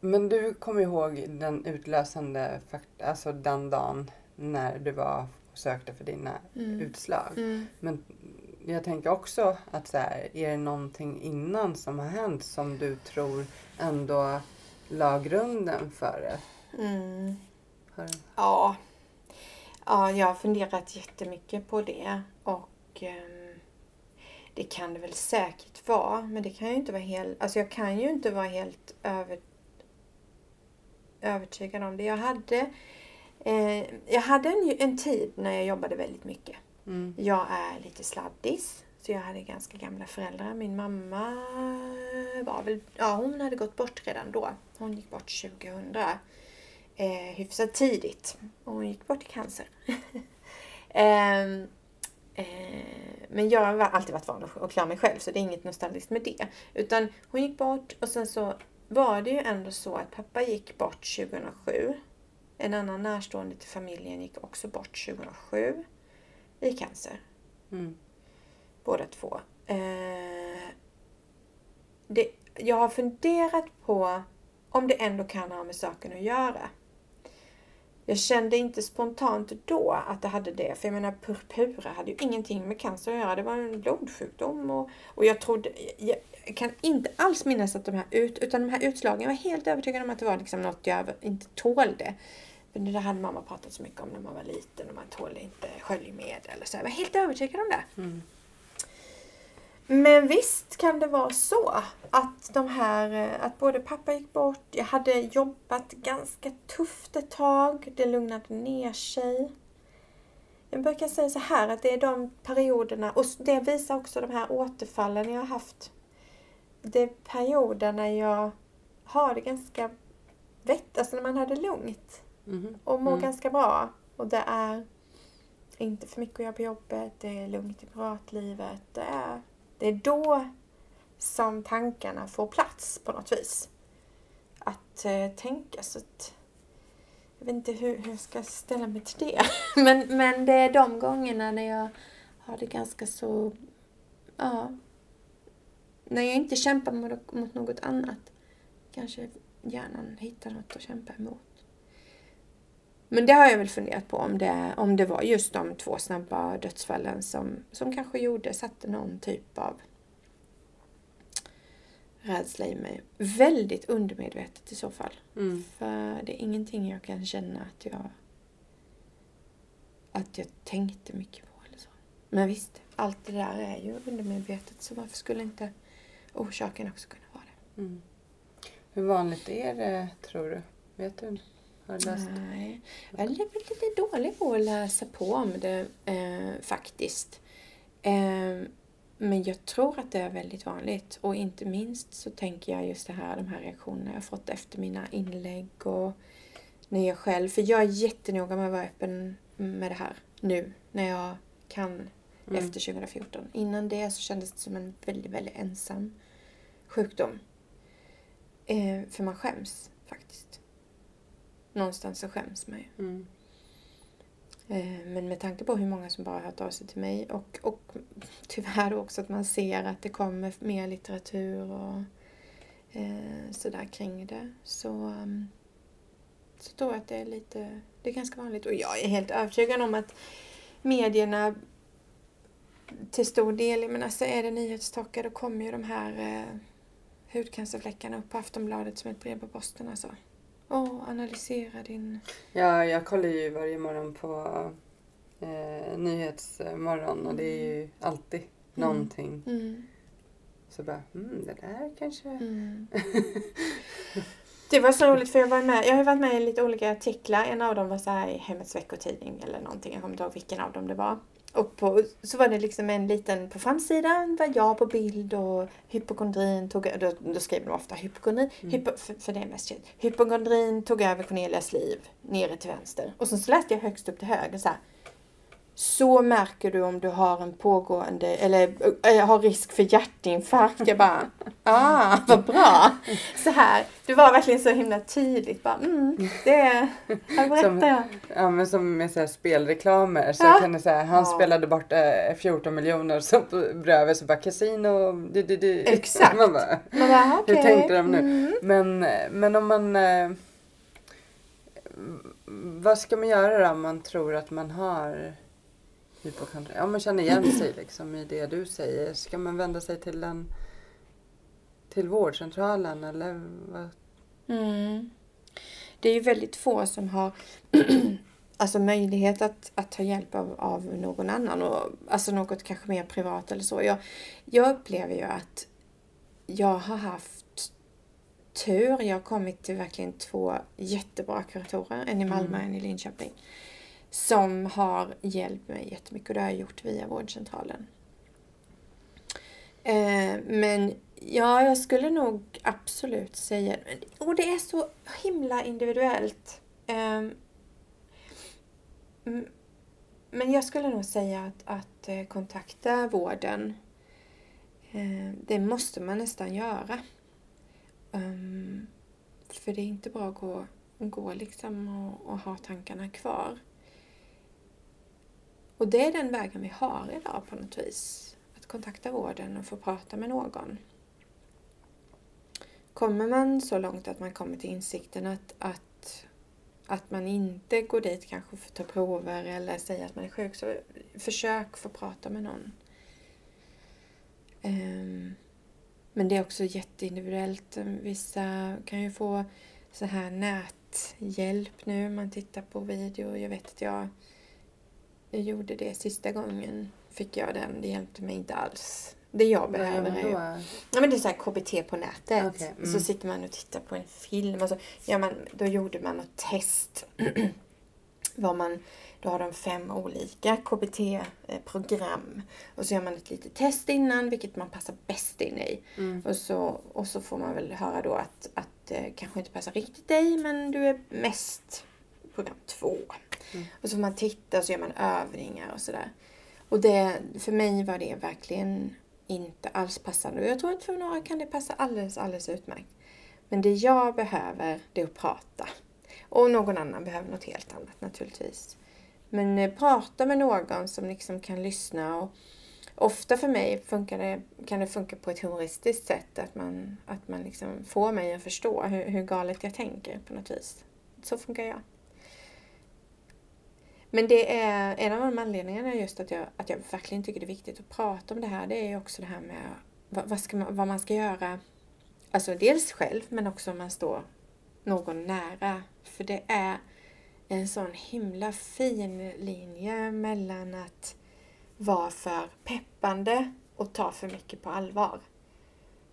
Men du kommer ihåg den utlösande alltså den dagen när du var och sökte för dina Mm. utslag. Mm. Men jag tänker också att så här, är det någonting innan som har hänt som du tror ändå la grunden för det? Mm. Har- Ja. ja, jag har funderat jättemycket på det och ehm, det kan det väl säkert vara, men det kan ju inte vara helt, alltså jag kan ju inte vara helt över, övertygad om det. Jag hade, eh, jag hade en, en tid när jag jobbade väldigt mycket. Mm. Jag är lite sladdis. Så jag hade ganska gamla föräldrar. Min mamma var väl, ja hon hade gått bort redan då. Hon gick bort 2000. Eh, hyfsat tidigt. Och hon gick bort i cancer. Ehm, eh, men jag har alltid varit van att klara mig själv så det är inget nostalgiskt med det. Utan hon gick bort och sen så var det ju ändå så att pappa gick bort 2007. En annan närstående till familjen gick också bort 2007 i cancer. Mm. Båda två. Eh, det, jag har funderat på om det ändå kan ha med saken att göra. Jag kände inte spontant då att det hade det. För jag menar purpura hade ju ingenting med cancer att göra. Det var en blodsjukdom. Och, och jag trodde, jag kan inte alls minnas att de här ut, utan de här utslagen, jag var helt övertygad om att det var liksom något jag inte tålde. För det där hade mamma pratat så mycket om när man var liten och man tålde inte sköljmedel. och Så jag var helt övertygad om det. Mm. Men visst kan det vara så att de här, eh, att både pappa gick bort, jag hade jobbat ganska tufft ett tag, det lugnade ner sig. Jag brukar säga så här att det är de perioderna, och det visar också de här återfallen jag har haft. Det är perioder när jag har det ganska vett, alltså när man har det lugnt Mhm. och mår Mm. ganska bra. Och det är inte för mycket att göra på jobbet, det är lugnt i privatlivet. Det är, det är då som tankarna får plats på något vis. Att eh, tänka så att jag vet inte hur, hur jag ska ställa mig till det. men, men det är de gångerna när jag har det ganska så, ja, när jag inte kämpar mot, mot något annat. Kanske hjärnan hittar något att kämpa emot. Men det har jag väl funderat på om det, om det var just de två snabba dödsfallen som, som kanske gjorde, satte någon typ av rädsla i mig. Väldigt undermedvetet i så fall. Mm. För det är ingenting jag kan känna att jag att jag tänkte mycket på eller så. Men visst, allt det där är ju undermedvetet så varför skulle inte orsaken också kunna vara det? Mm. Hur vanligt är det tror du? Vet du? Har du läst? Nej, jag är lite dålig på att läsa på om det eh, faktiskt. Eh, men jag tror att det är väldigt vanligt och inte minst så tänker jag just det här, de här reaktionerna jag fått efter mina inlägg och när jag själv, för jag är jättenoga med att vara öppen med det här nu när jag kan Mm. efter 2014. Innan det så kändes det som en väldigt, väldigt ensam sjukdom. Eh, för man skäms faktiskt. Någonstans så skäms man ju. Mm. Eh, men med tanke på hur många som bara har hört av sig till mig och, och tyvärr också att man ser att det kommer mer litteratur och eh, sådär kring det. Så, um, så tror jag att det är lite, det är ganska vanligt. Och jag är helt övertygad om att medierna till stor del, jag menar så är det nyhetstockar då kommer ju de här eh, hudcancerfläckarna upp på Aftonbladet som ett brev på posten alltså. Och analysera din... Ja, jag kollar ju varje morgon på eh, Nyhetsmorgon och det är ju alltid någonting. Mm. Så bara, mm, det där kanske... Mm. Det var så roligt för jag var med, jag har varit med i lite olika artiklar. En av dem var så här i Hemmets veckotidning eller någonting. Jag kommer inte ihåg vilken av dem det var. Och på, så var det liksom en liten, på framsidan var jag på bild och hypokondrin tog, då, då skriver de ofta hypokondrin, hypo, för, för det är mest känt. Hypokondrin tog över Cornelias liv, nere till vänster. Och sen så läste jag högst upp till höger så här. Så märker du om du har en pågående, eller äh, har risk för hjärtinfarkt. Jag bara, ah, vad bra. Så här, det var verkligen så himla tydligt. Bara, mm, det, jag berättar jag. Ja men som med så här spelreklamer så Ja. kan det säga han Ja. spelade bort eh, 14 miljoner så bredvid så bara kasino. Du, du, du. Exakt. Man bara, Man bara, hur okej. tänkte de nu? Mm. Men, men om man eh, vad ska man göra då om man tror att man har hypokondri? Om man känner igen sig liksom i det du säger. Ska man vända sig till en till vårdcentralen eller vad? Mm. Det är ju väldigt få som har alltså möjlighet att, att ta hjälp av, av någon annan. Och, alltså något kanske mer privat eller så. Jag, jag upplever ju att jag har haft tur. Jag har kommit till verkligen två jättebra kuratorer. En i Malmö och en i Linköping. Som har hjälpt mig jättemycket och det har jag gjort via vårdcentralen. Eh, men ja, jag skulle nog absolut säga... Och det är så himla individuellt. Eh, men jag skulle nog säga att, att eh, kontakta vården. Eh, det måste man nästan göra. Um, för det är inte bra att gå, gå liksom och, och ha tankarna kvar. Och det är den vägen vi har idag på något vis. Att kontakta vården och få prata med någon. Kommer man så långt att man kommer till insikten att, att, att man inte går dit kanske för att ta prover eller säga att man är sjuk, så försök få prata med någon. Ehm, men det är också jätteindividuellt. Vissa kan ju få så här näthjälp nu. Man tittar på video. Jag vet att jag, jag gjorde det sista gången. Fick jag den. Det hjälpte mig inte alls. Det jag behöver är ju? Ja men det är så här KBT på nätet. Okej, mm. Så sitter man och tittar på en film och så gör man, då gjorde man något test. Vad man, då har de fem olika KBT-program. Och så gör man ett litet test innan, vilket man passar bäst in i. Mm. Och, så, och så får man väl höra då att, att det kanske inte passar riktigt dig, men du är mest program två. Mm. Och så får man titta och så gör man övningar och sådär. Och det, för mig var det verkligen inte alls passande. Och jag tror att för några kan det passa alldeles, alldeles utmärkt. Men det jag behöver, det är att prata. Och någon annan behöver något helt annat naturligtvis. Men eh, prata med någon som liksom kan lyssna. Och ofta för mig funkar det, kan det funka på ett humoristiskt sätt. Att man, att man liksom får mig att förstå hur, hur galet jag tänker på något vis. Så funkar jag. Men det är en av de anledningarna just att jag, att jag verkligen tycker det är viktigt att prata om det här. Det är ju också det här med vad, vad, ska man, vad man ska göra. Alltså dels själv men också om man står någon nära. För det är en sån himla fin linje mellan att vara för peppande och ta för mycket på allvar.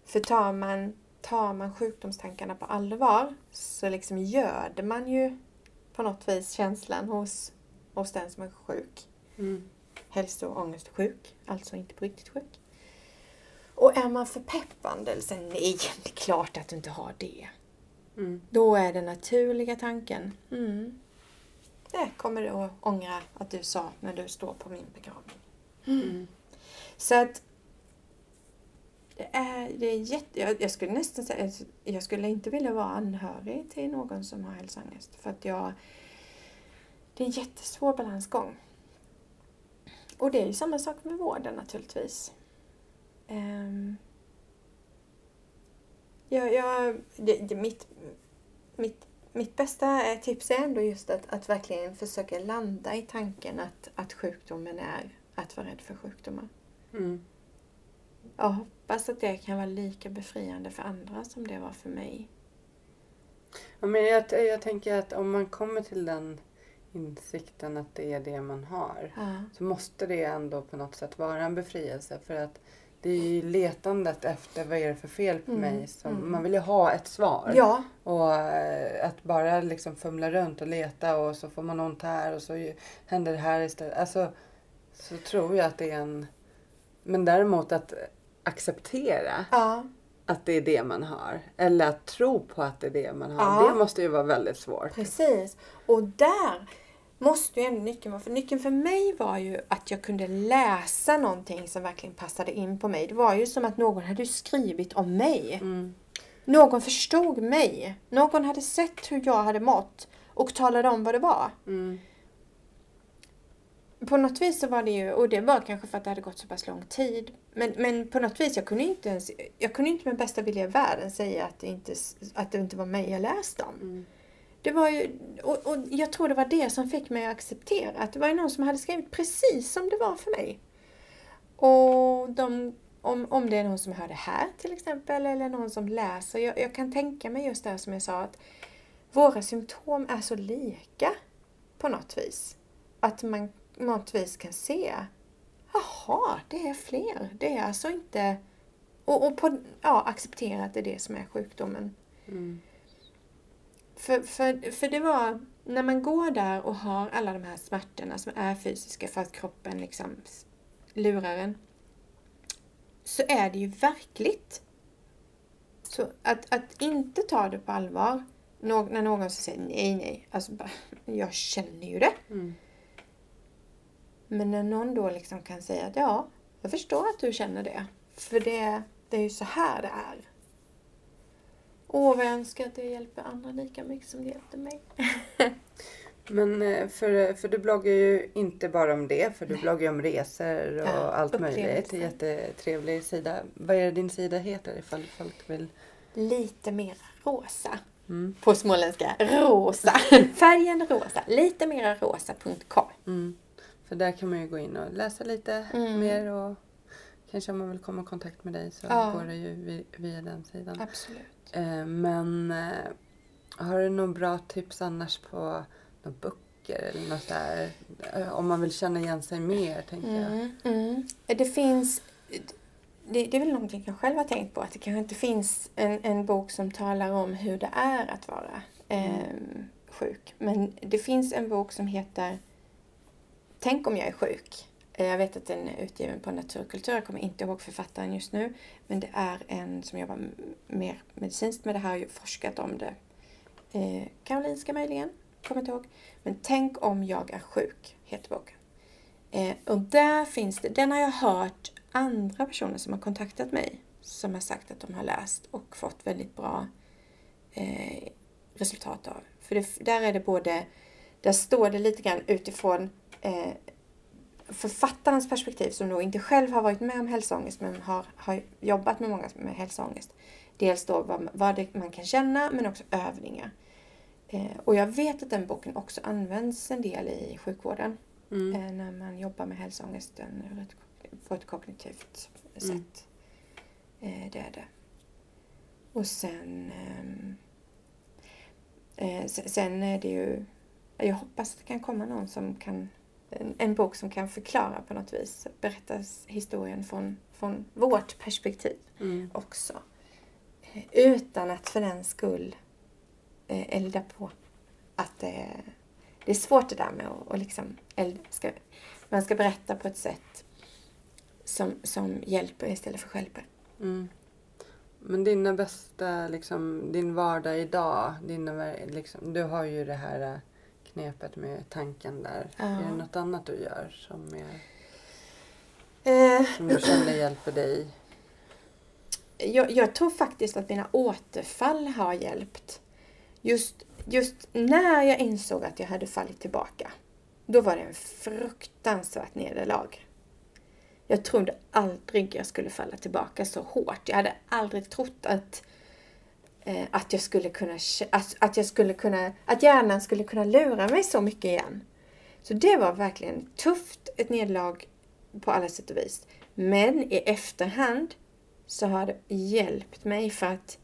För tar man, tar man sjukdomstankarna på allvar så liksom göder man ju på något vis känslan hos, hos den som är sjuk. Mm. Hälsoångestsjuk, alltså inte på riktigt sjuk. Och är man för peppande eller säger nej, det är klart att du inte har det. Mm. Då är den naturliga tanken, mm, det kommer du att ångra att du sa när du står på min begravning. Mm. Så att det är, det är jätte, jag, jag skulle nästan säga, jag skulle inte vilja vara anhörig till någon som har hälsoångest. För att jag, det är en jättesvår balansgång. Och det är ju samma sak med vården naturligtvis. Um, jag, jag, det, det, mitt, mitt, mitt bästa tips är ändå just att, att verkligen försöka landa i tanken att, att sjukdomen är att vara rädd för sjukdomar. Mm. Jag hoppas att det kan vara lika befriande för andra som det var för mig. Ja, men jag, jag tänker att om man kommer till den insikten att det är det man har Ja. så måste det ändå på något sätt vara en befrielse för att det är ju letandet efter vad är det för fel på Mm, mig som mm. man vill ju ha ett svar. Ja, Och eh, att bara liksom fumla runt och leta och så får man ont här och så händer det här istället. Alltså så tror jag att det är en... Men däremot att acceptera ja, att det är det man har. Eller att tro på att det är det man har. Ja. Det måste ju vara väldigt svårt. precis. Och där måste ju ändå nyckeln vara. För nyckeln för mig var ju att jag kunde läsa någonting som verkligen passade in på mig. Det var ju som att någon hade skrivit om mig. Mm. Någon förstod mig. Någon hade sett hur jag hade mått och talade om vad det var. Mm. På något vis så var det ju, och det var kanske för att det hade gått så pass lång tid. Men, men på något vis, jag kunde inte ens, jag kunde inte med bästa vilja i världen säga att det inte, att det inte var mig jag läste om. Mm. Det var ju, och, och jag tror det var det som fick mig att acceptera att det var ju någon som hade skrivit precis som det var för mig. Och de, om, om det är någon som hör det här till exempel eller någon som läser. Jag, jag kan tänka mig just det här som jag sa att våra symptom är så lika på något vis. Att man på något vis kan se Jaha, det är fler. Det är alltså inte... Och, och på, ja, acceptera att det är det som är sjukdomen. Mm. För, för, för det var när man går där och har alla de här smärtorna som är fysiska för att kroppen liksom lurar en. Så är det ju verkligt. Så att, att inte ta det på allvar när någon säger nej, nej. Alltså bara, jag känner ju det. Mm. Men när någon då liksom kan säga att ja, jag förstår att du känner det. För det, det är ju så här det är. Åh, vad jag önskar att det hjälper andra lika mycket som det hjälpte mig. Men eh, för, för du bloggar ju inte bara om det, för du bloggar ju om resor och Ja, allt möjligt. Jättetrevlig sida. Vad är det din sida heter ifall folk vill? Lite mer rosa. Mm. På småländska. Rosa. Färgen rosa. Lite mera rosa.com. Mm. För där kan man ju gå in och läsa lite Mm. mer och kanske om man vill komma i kontakt med dig så Ja. går det ju vi- via den sidan. Absolut. Eh, men eh, har du några bra tips annars på några böcker eller något där? Eh, om man vill känna igen sig mer tänker jag. Mm. mm. Det finns... Det, det är väl någonting jag själv har tänkt på. Att det kanske inte finns en, en bok som talar om hur det är att vara eh, sjuk. Men det finns en bok som heter Tänk om jag är sjuk. Eh, jag vet att den är utgiven på Naturkultur. Jag kommer inte ihåg författaren just nu. Men det är en som jobbar mer medicinskt med det här och forskat om det. Eh, Karolinska möjligen, kommer inte ihåg. Men Tänk om jag är sjuk, heter boken. Eh, och där finns det, den har jag hört andra personer som har kontaktat mig som har sagt att de har läst och fått väldigt bra eh, resultat av. För det, där är det både, där står det lite grann utifrån eh, författarens perspektiv som då inte själv har varit med om hälsoångest men har, har jobbat med många med hälsoångest. Dels då vad, vad man kan känna men också övningar. Eh, och jag vet att den boken också används en del i sjukvården. Mm. Eh, när man jobbar med hälsoångesten på ett kognitivt sätt. Mm. Eh, det är det. Och sen... ehm, eh, sen, sen är det ju... Jag hoppas att det kan komma någon som kan... En, bok som kan förklara på något vis. Berätta historien från, från vårt perspektiv Mm. också. Eh, Utan att för den skull eh, elda på. Att det, det är svårt det där med att och liksom elda. Ska, man ska berätta på ett sätt som, som hjälper istället för stjälper. Mm. Men dina bästa, liksom, din vardag idag, dina, liksom, du har ju det här eh, knepet med tanken där. Ja. Är det något annat du gör som, är, Eh, som du känner hjälper dig? jag, jag tror faktiskt att mina återfall har hjälpt. Just, just när jag insåg att jag hade fallit tillbaka. Då var det en fruktansvärt nederlag. Jag trodde aldrig jag skulle falla tillbaka så hårt. Jag hade aldrig trott att, eh, att jag skulle kunna, att, att jag skulle kunna, att hjärnan skulle kunna lura mig så mycket igen. Så det var verkligen tufft, ett nederlag på alla sätt och vis. Men i efterhand så har det hjälpt mig för att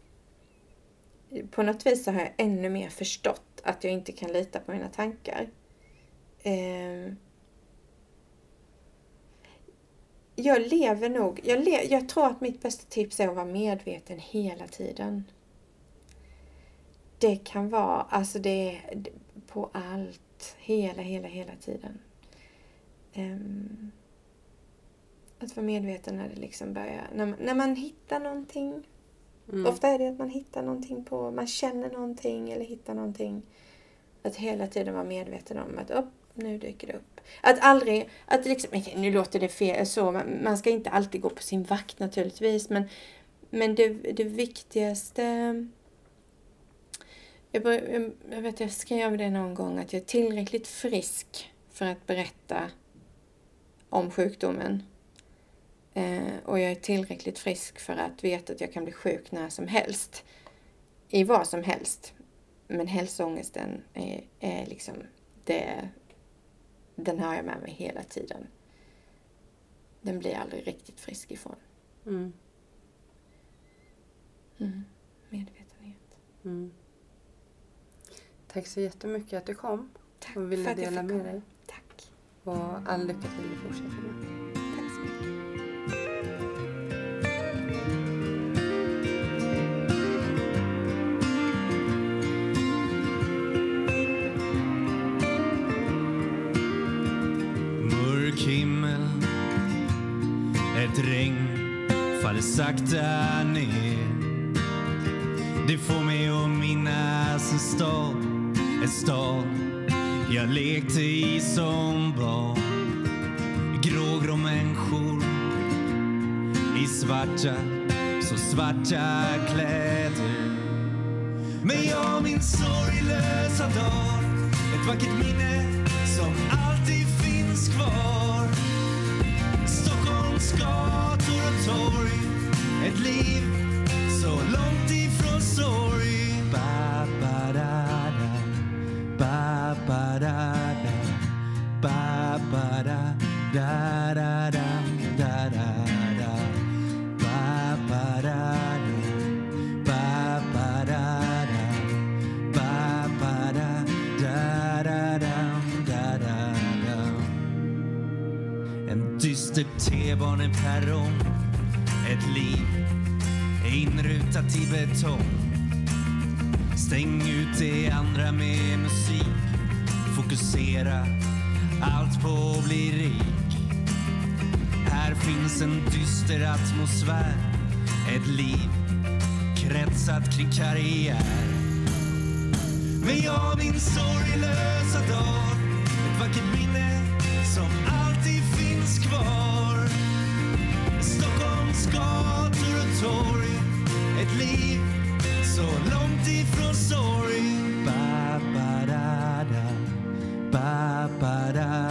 på något vis så har jag ännu mer förstått att jag inte kan lita på mina tankar. Eh, jag lever nog, jag, le, jag tror att mitt bästa tips är att vara medveten hela tiden. Det kan vara, alltså det är på allt, hela, hela, hela tiden. Um, att vara medveten när det liksom börjar, när man, när man hittar någonting. Mm. Ofta är det att man hittar någonting på, man känner någonting eller hittar någonting. Att hela tiden vara medveten om att upp, nu dyker det upp. Att aldrig, att liksom, nu låter det fel så, man ska inte alltid gå på sin vakt naturligtvis, men, men det, det viktigaste jag, bör, jag vet, jag skrev det någon gång att jag är tillräckligt frisk för att berätta om sjukdomen. Eh, och jag är tillräckligt frisk för att veta att jag kan bli sjuk när som helst. I vad som helst. Men hälsoångesten är, är liksom det, den har jag med mig hela tiden. Den blir jag aldrig riktigt frisk ifrån. Mm. Mm. Medvetenhet. Mm. Tack så jättemycket att du kom Tack och ville dela med dig. Tack. Och all lycka till i fortsättningen. Tack så mycket. Mörk himmel, ett regn faller sakta ner. Det får mig att minnas en stad, en stad jag lekte i som barn. Grågrå människor i svarta, så svarta kläder. Men jag minns sorglösa dagar, ett vackert minne som alltid finns kvar. Stockholms gator och torg, ett liv så långt ifrån sorg. Da, da. Ba, ba, da, da, da, da, da, da, da. Ba, ba, da, da. Ba, ba, da, da. Ba, ba, da, da, da, da, da, da, da. En dyster T-baneperrong, ett liv inrutat i betong. Stäng ut det andra med musik. Fokusera allt på att bli rik. Här finns en dyster atmosfär. Ett liv kretsat kring karriär. Men jag minns sorglösa dag. Ett vackert minne som alltid finns kvar. Stockholms gator och torg. Ett liv så långt ifrån sorg. Ba, ba, da, da. Ba,